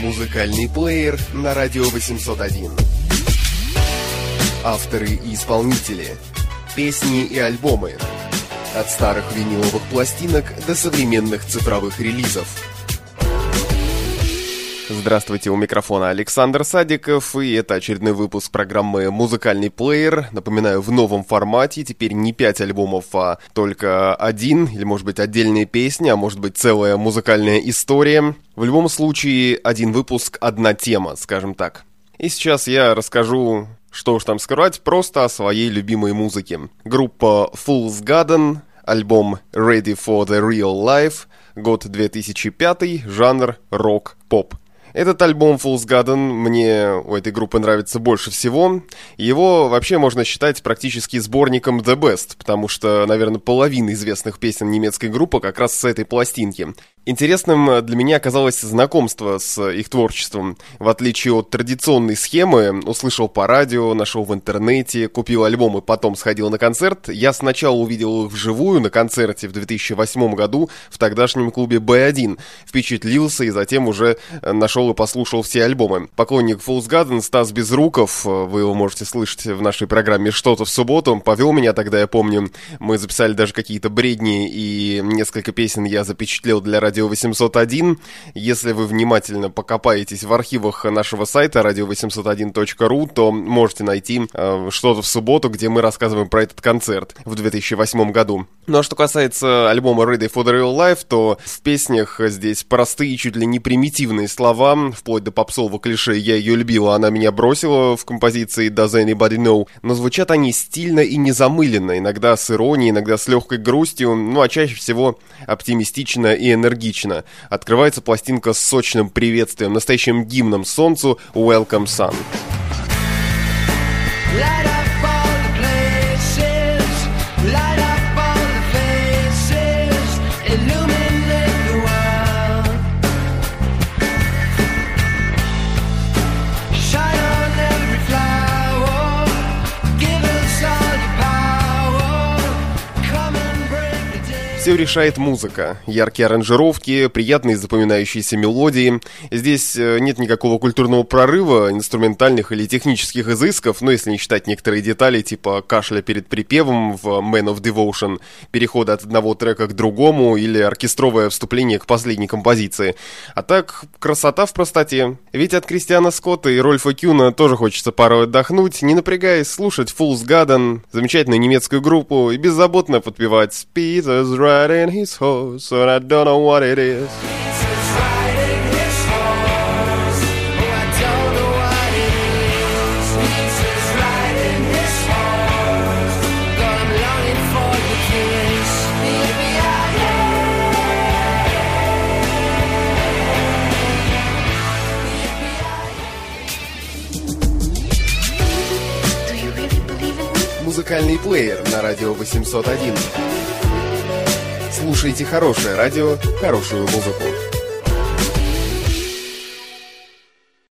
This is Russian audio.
Музыкальный плеер на радио 801. Авторы и исполнители. Песни и альбомы. От старых виниловых пластинок до современных цифровых релизов. Здравствуйте, у микрофона Александр Садиков, и это очередной выпуск программы «Музыкальный плеер». Напоминаю, в новом формате, теперь не пять альбомов, а только один, или может быть отдельные песни, а может быть целая музыкальная история. В любом случае, один выпуск, одна тема, скажем так. И сейчас я расскажу, что уж там скрывать, просто о своей любимой музыке. Группа Fool's Garden, альбом Ready for the Real Life, год 2005, жанр рок-поп. Этот альбом Fool's Garden мне у этой группы нравится больше всего. Его вообще можно считать практически сборником The Best, потому что, наверное, половина известных песен немецкой группы как раз с этой пластинки. Интересным для меня оказалось знакомство с их творчеством. В отличие от традиционной схемы, услышал по радио, нашел в интернете, купил альбом и потом сходил на концерт, я сначала увидел их вживую на концерте в 2008 году в тогдашнем клубе B1, впечатлился и затем уже нашел и послушал все альбомы. Поклонник Fools Garden Стас Безруков, вы его можете слышать в нашей программе «Что-то в субботу», повел меня тогда, я помню, мы записали даже какие-то бредни и несколько песен я запечатлел для радио радио 801. Если вы внимательно покопаетесь в архивах нашего сайта radio801.ru, то можете найти э, что-то в субботу, где мы рассказываем про этот концерт в 2008 году. Ну а что касается альбома Ready for the Real Life, то в песнях здесь простые, чуть ли не примитивные слова, вплоть до попсового клише «Я ее любила, она меня бросила» в композиции «Does anybody know?», но звучат они стильно и незамыленно, иногда с иронией, иногда с легкой грустью, ну а чаще всего оптимистично и энергично энергично. Открывается пластинка с сочным приветствием, настоящим гимном солнцу «Welcome Sun». Все решает музыка. Яркие аранжировки, приятные запоминающиеся мелодии. Здесь э, нет никакого культурного прорыва, инструментальных или технических изысков, но если не считать некоторые детали, типа кашля перед припевом в Man of Devotion, перехода от одного трека к другому или оркестровое вступление к последней композиции. А так, красота в простоте. Ведь от Кристиана Скотта и Рольфа Кюна тоже хочется порой отдохнуть, не напрягаясь, слушать Fool's Garden, замечательную немецкую группу и беззаботно подпевать Peter's Right riding his horse, and I don't know what it is. Музыкальный плеер на радио 801. Слушайте хорошее радио, хорошую музыку.